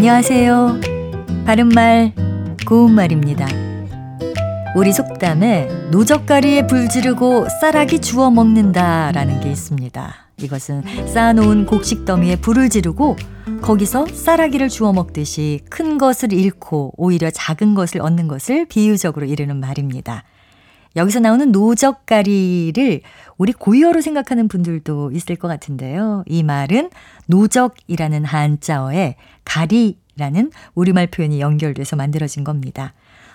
안녕하세요. 바른말, 고운말입니다. 우리 속담에 노젓가리에 불 지르고 쌀아기 주워 먹는다 라는 게 있습니다. 이것은 쌓아놓은 곡식 더미에 불을 지르고 거기서 쌀아기를 주워 먹듯이 큰 것을 잃고 오히려 작은 것을 얻는 것을 비유적으로 이르는 말입니다. 여기서 나오는 노적가리를 우리 고유어로 생각하는 분들도 있을 것 같은데요. 이 말은 노적이라는 한자어에 가리라는 우리말 표현이 연결돼서 만들어진 겁니다.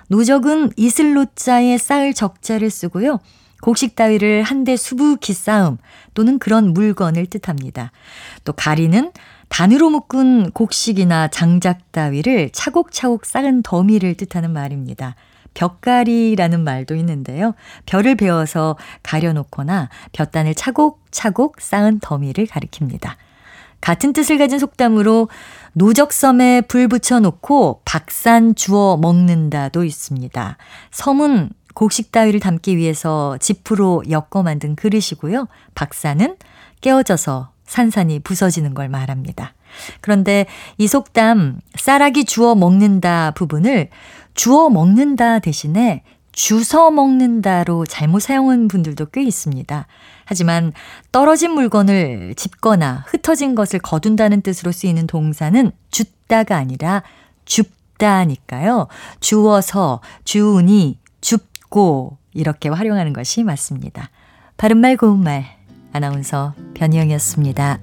노적은 이슬로자에 쌓을 적자를 쓰고요. 곡식 따위를 한데 수북히 쌓음 또는 그런 물건을 뜻합니다. 또 가리는 단으로 묶은 곡식이나 장작 따위를 차곡차곡 쌓은 더미를 뜻하는 말입니다. 벽가리라는 말도 있는데요. 벼를 베어서 가려놓거나 볕단을 차곡차곡 쌓은 더미를 가리킵니다. 같은 뜻을 가진 속담으로 노적섬에 불 붙여놓고 박산 주워 먹는다도 있습니다. 섬은 곡식 따위를 담기 위해서 지프로 엮어 만든 그릇이고요. 박산은 깨어져서 산산이 부서지는 걸 말합니다. 그런데 이 속담 쌀아기 주워 먹는다 부분을 주워 먹는다 대신에 주서 먹는다로 잘못 사용한 분들도 꽤 있습니다. 하지만 떨어진 물건을 짚거나 흩어진 것을 거둔다는 뜻으로 쓰이는 동사는 줍다가 아니라 줍다니까요. 주워서, 주우니, 줍고 이렇게 활용하는 것이 맞습니다. 바른말 고운말 아나운서 변희영이었습니다.